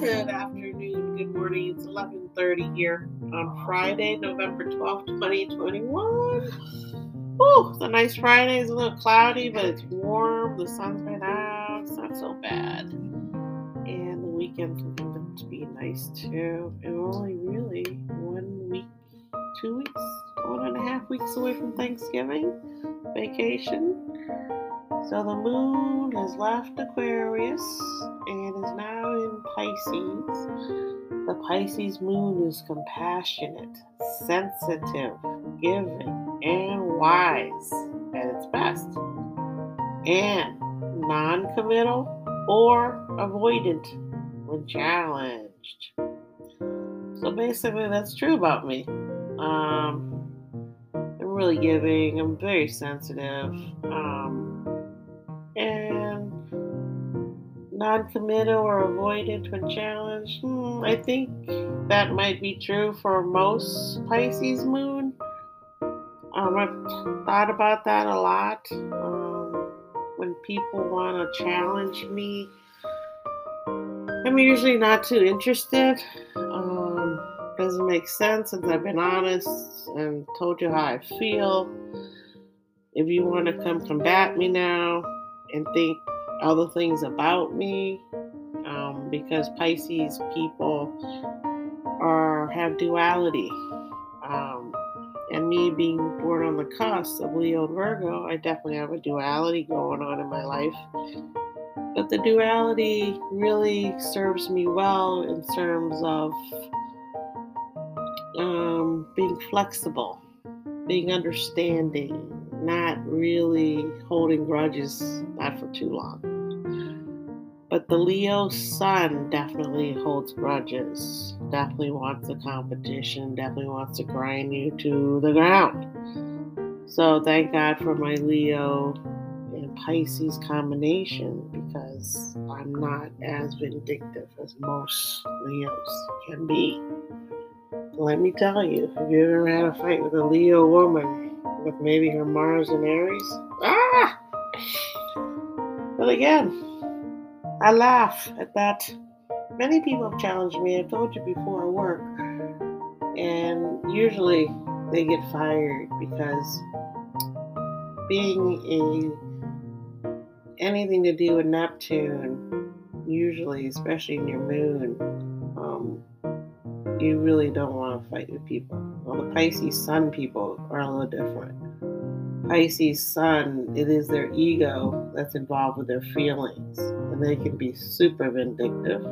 Good mm-hmm. afternoon, good morning. It's 11:30 here on Friday, November 12th, 2021. Oh, it's a nice Friday. It's a little cloudy, but it's warm. The sun's been out. It's not so bad. And the weekend's looking to be nice too. And we're only really one week, two weeks, one and a half weeks away from Thanksgiving vacation. So the moon has left Aquarius and is now in Pisces. The Pisces moon is compassionate, sensitive, giving, and wise at its best, and non committal or avoidant when challenged. So basically, that's true about me. Um, I'm really giving, I'm very sensitive. Um, non-committal or avoidant when challenged. Hmm, I think that might be true for most Pisces moon. Um, I've thought about that a lot. Um, when people want to challenge me, I'm usually not too interested. Um, doesn't make sense since I've been honest and told you how I feel. If you want to come combat me now, and think other things about me um, because Pisces people are have duality. Um, and me being born on the cusp of Leo and Virgo, I definitely have a duality going on in my life. But the duality really serves me well in terms of um, being flexible, being understanding, not really holding grudges, not for too long. But the Leo sun definitely holds grudges, definitely wants a competition, definitely wants to grind you to the ground. So thank God for my Leo and Pisces combination because I'm not as vindictive as most Leos can be. Let me tell you, if you ever had a fight with a Leo woman, with maybe her Mars and Aries. Ah! But again, I laugh at that. Many people have challenged me. I told you before I work, and usually they get fired because being a anything to do with Neptune, usually, especially in your moon, um, you really don't want to fight with people. Well, the Pisces Sun people are a little different. Pisces Sun, it is their ego that's involved with their feelings, and they can be super vindictive.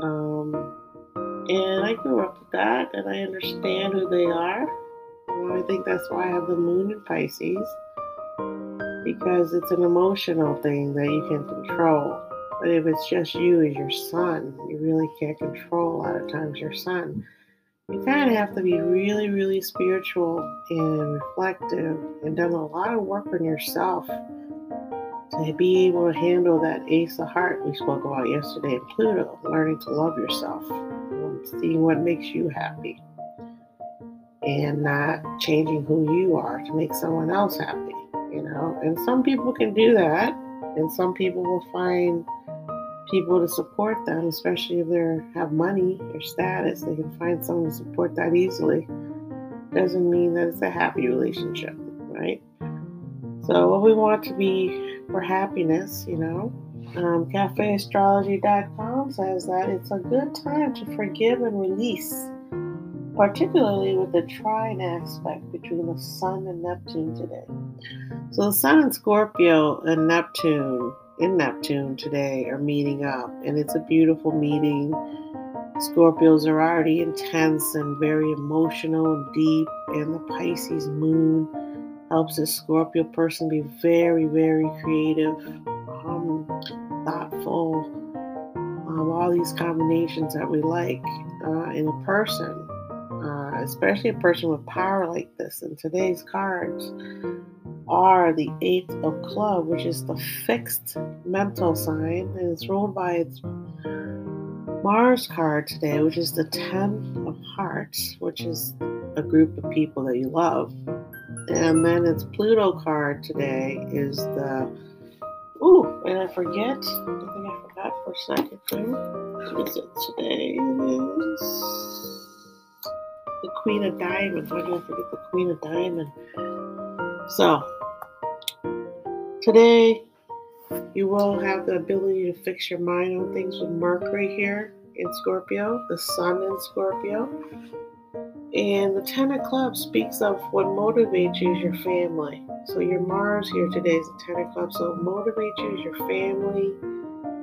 Um, and I grew up with that, and I understand who they are. And I think that's why I have the moon in Pisces, because it's an emotional thing that you can control. But if it's just you as your sun, you really can't control a lot of times your sun. You kind of have to be really, really spiritual and reflective and done a lot of work on yourself to be able to handle that ace of heart we spoke about yesterday in Pluto, learning to love yourself, seeing what makes you happy, and not changing who you are to make someone else happy, you know. And some people can do that, and some people will find people to support them, especially if they have money or status. They can find someone to support that easily. Doesn't mean that it's a happy relationship, right? So, what we want to be for happiness, you know, um, CafeAstrology.com says that it's a good time to forgive and release, particularly with the trine aspect between the Sun and Neptune today. So, the Sun in Scorpio and Neptune in Neptune today are meeting up, and it's a beautiful meeting. Scorpios are already intense and very emotional and deep, and the Pisces moon helps a Scorpio person be very, very creative, um, thoughtful, um, all these combinations that we like uh, in a person, uh, especially a person with power like this. In today's cards, are the Eight of Club, which is the fixed mental sign, and it's ruled by its Mars card today, which is the Ten of Hearts, which is a group of people that you love. And then its Pluto card today is the Ooh, and I forget. I think I forgot for a second there. What is it today? It is the Queen of Diamonds. Why did I forget the Queen of Diamonds? So, today you will have the ability to fix your mind on things with Mercury here in Scorpio, the Sun in Scorpio. And the Ten of Clubs speaks of what motivates you is your family. So your Mars here today is the Ten of Clubs. So motivates you is your family,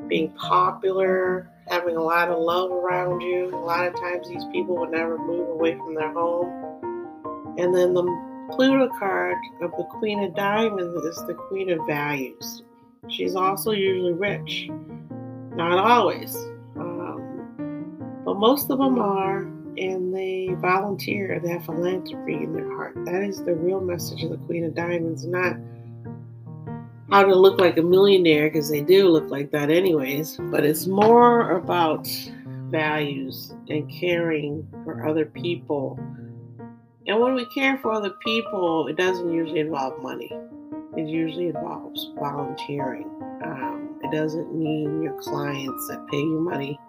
being popular, having a lot of love around you. A lot of times these people will never move away from their home. And then the Pluto card of the Queen of Diamonds is the Queen of Values. She's also usually rich. Not always. Um, but most of them are and they volunteer, they have philanthropy in their heart. That is the real message of the Queen of Diamonds, not how to look like a millionaire, because they do look like that, anyways, but it's more about values and caring for other people. And when we care for other people, it doesn't usually involve money, it usually involves volunteering. Um, it doesn't mean your clients that pay you money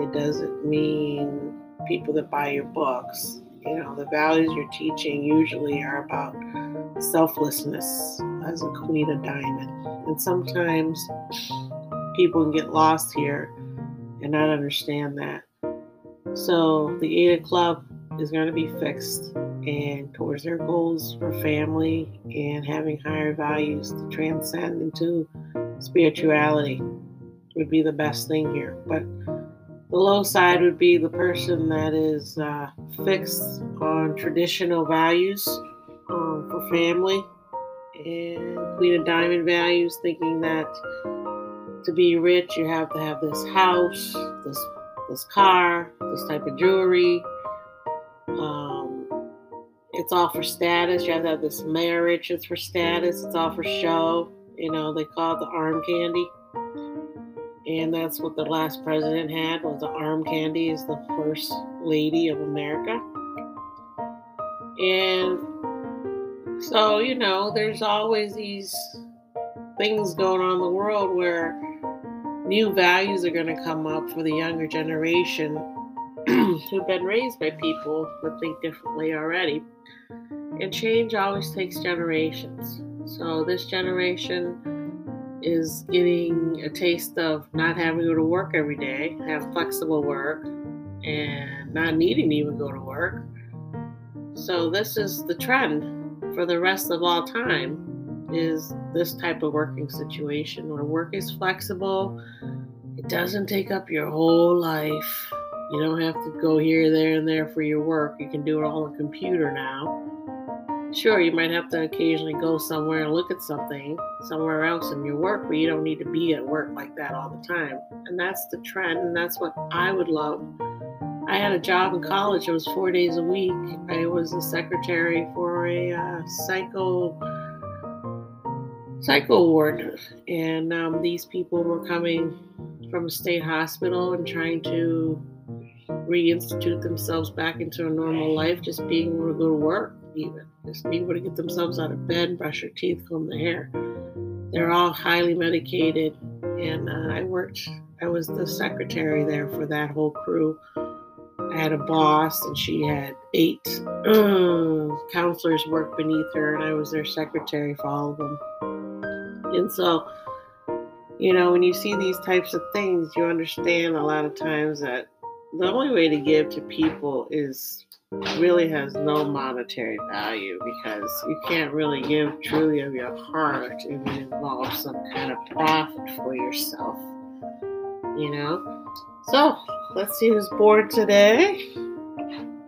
it doesn't mean people that buy your books. You know, the values you're teaching usually are about selflessness as a queen of diamond. And sometimes people can get lost here and not understand that. So the of club is going to be fixed and towards their goals for family and having higher values to transcend into spirituality would be the best thing here. But the low side would be the person that is uh, fixed on traditional values um, for family and Queen of Diamond values, thinking that to be rich you have to have this house, this this car, this type of jewelry. Um, it's all for status. You have to have this marriage. It's for status. It's all for show. You know they call it the arm candy and that's what the last president had was the arm candy is the first lady of America. And so, you know, there's always these things going on in the world where new values are going to come up for the younger generation who've been raised by people that think differently already. And change always takes generations. So this generation is getting a taste of not having to go to work every day, have flexible work, and not needing to even go to work. So this is the trend for the rest of all time is this type of working situation where work is flexible. It doesn't take up your whole life. You don't have to go here, there, and there for your work. You can do it all on computer now. Sure, you might have to occasionally go somewhere and look at something somewhere else in your work, but you don't need to be at work like that all the time. And that's the trend, and that's what I would love. I had a job in college, it was four days a week. I was a secretary for a uh, psycho psycho ward, and um, these people were coming from a state hospital and trying to reinstitute themselves back into a normal life, just being able to go to work, even just being able to get themselves out of bed, brush their teeth, comb their hair. They're all highly medicated, and uh, I worked. I was the secretary there for that whole crew. I had a boss, and she had eight uh, counselors work beneath her, and I was their secretary for all of them. And so, you know, when you see these types of things, you understand a lot of times that the only way to give to people is really has no monetary value because you can't really give truly of your heart if it involves some kind of profit for yourself. You know? So, let's see who's bored today.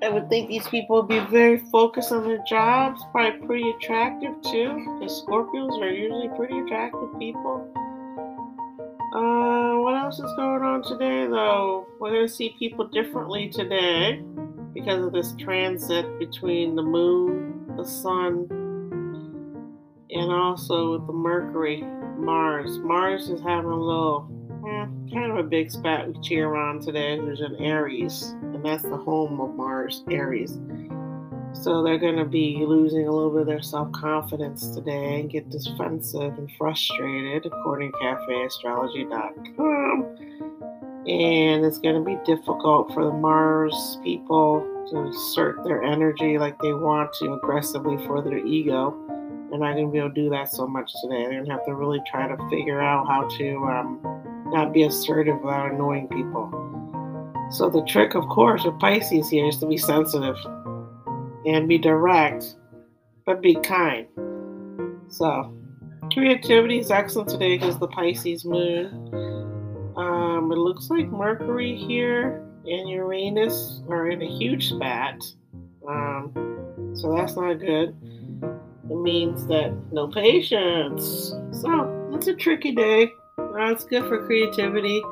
I would think these people would be very focused on their jobs, probably pretty attractive too, because Scorpios are usually pretty attractive people. Uh, what else is going on today, though? We're going to see people differently today because of this transit between the moon, the sun, and also with the Mercury, Mars. Mars is having a little, eh, kind of a big spat with Chiron today, who's in Aries, and that's the home of Mars, Aries. So they're going to be losing a little bit of their self confidence today and get defensive and frustrated, according to cafeastrology.com. And it's going to be difficult for the Mars people to assert their energy like they want to aggressively for their ego. They're not going to be able to do that so much today. They're going to have to really try to figure out how to um, not be assertive without annoying people. So the trick, of course, with Pisces here is to be sensitive and be direct, but be kind. So creativity is excellent today because the Pisces moon. Um, it looks like Mercury here and Uranus are in a huge spat. Um, so that's not good. It means that no patience. So it's a tricky day. Uh, it's good for creativity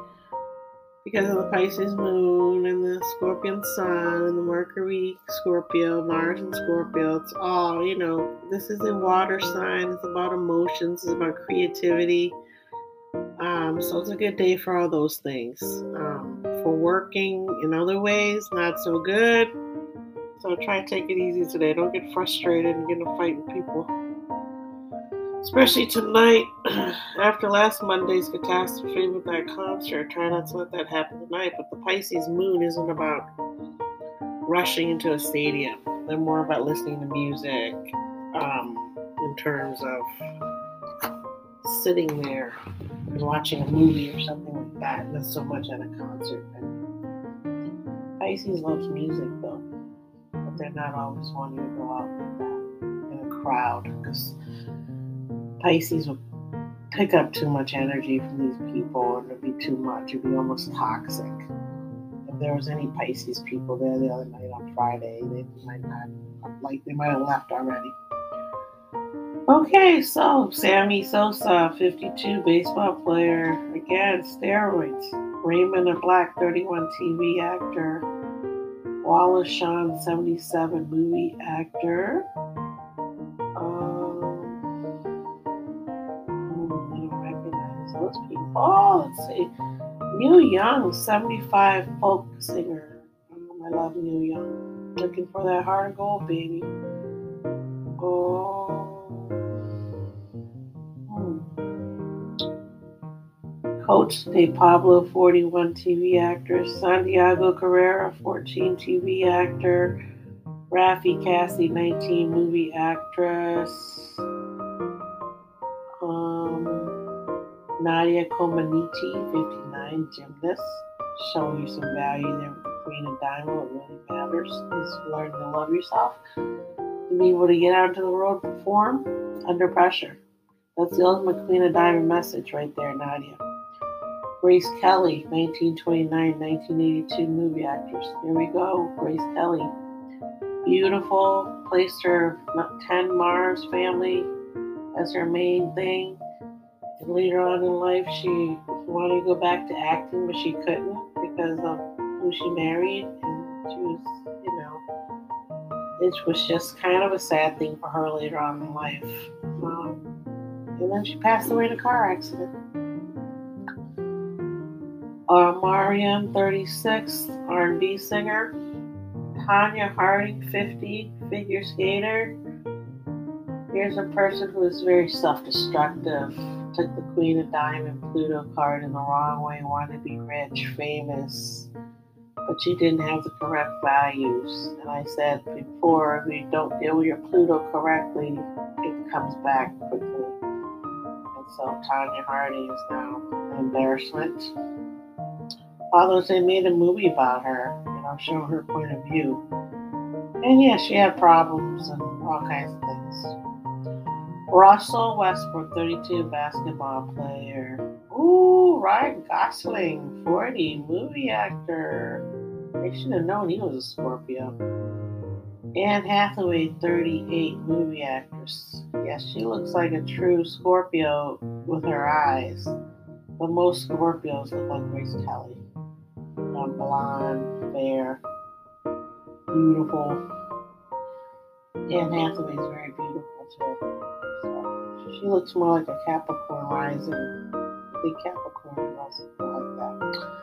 because of the Pisces moon and the Scorpion sun and the Mercury Scorpio, Mars and Scorpio. It's all, you know, this is a water sign. It's about emotions, it's about creativity. Um, so it's a good day for all those things. Um, for working in other ways, not so good. So try and take it easy today. Don't get frustrated and get in a fight with people especially tonight after last Monday's catastrophe with that concert. Try not to let that happen tonight. But the Pisces moon isn't about rushing into a stadium. They're more about listening to music um, in terms of sitting there and watching a movie or something like that. Not so much at a concert. Pisces loves music though, but they're not always wanting to go out that in a crowd because Pisces will pick up too much energy from these people and it'd be too much. It'd be almost toxic. If there was any Pisces people there the other night on Friday, they might not like they might have left already. Okay, so Sammy Sosa, 52, baseball player, again, steroids. Raymond Ablack, 31, TV actor. Wallace Shawn, 77, movie actor. Oh, let's see. Neil Young, 75 folk singer. I love Neil Young. Looking for that heart of gold, baby. Oh. Hmm. Cote de Pablo, 41 TV actor. Santiago Carrera, 14 TV actor. Raffey Cassidy, 19 movie actress. Nadia Comaneci, 59, gymnast, showing you some value there with the Queen of Diamond. What really matters is learning to love yourself and be able to get out into the world perform under pressure. That's the ultimate Queen of Diamond message right there, Nadia. Grace Kelly, 1929 1982 movie actress. Here we go, Grace Kelly. Beautiful, placed her 10 Mars family as her main thing later on in life, she wanted to go back to acting, but she couldn't because of who she married, and she was, you know, it was just kind of a sad thing for her later on in life. Um, and then she passed away in a car accident. Uh, Mariam, 36, R&B singer. Tonya Harding, 50, figure skater. Here's a person who is very self-destructive Queen of Diamond Pluto card in the wrong way, wanted to be rich, famous, but she didn't have the correct values. And I said before, if you don't deal with your Pluto correctly, it comes back quickly. And so Tonya Harding is now an embarrassment. Although they made a movie about her, you know, showing her point of view. And yeah, she had problems and all kinds of things. Russell Westbrook, 32, basketball player. Ooh, Ryan Gosling, 40, movie actor. I should have known he was a Scorpio. Anne Hathaway, 38, movie actress. Yes, she looks like a true Scorpio with her eyes. But most Scorpios look like Grace Kelly. Um, blonde, fair, beautiful. Anne Hathaway is very beautiful too. She looks more like a Capricorn rising. Big Capricorn or something like that.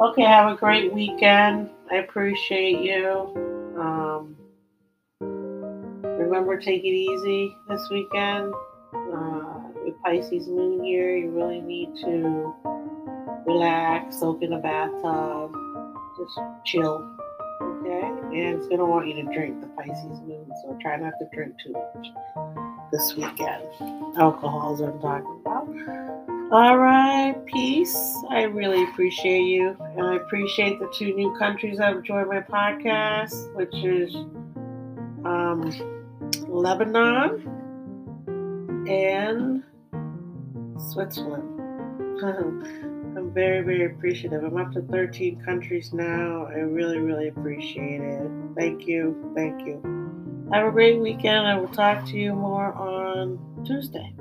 Okay, have a great weekend. I appreciate you. Um, remember, take it easy this weekend. Uh, with Pisces moon here, you really need to relax, soak in a bathtub, just chill. Okay? And it's going to want you to drink the Pisces moon, so try not to drink too much this weekend. Alcohol is what I'm talking about. All right, peace. I really appreciate you. And I appreciate the two new countries that have joined my podcast, which is um, Lebanon and Switzerland. I'm very, very appreciative. I'm up to 13 countries now. I really, really appreciate it. Thank you. Thank you. Have a great weekend. I will talk to you more on Tuesday.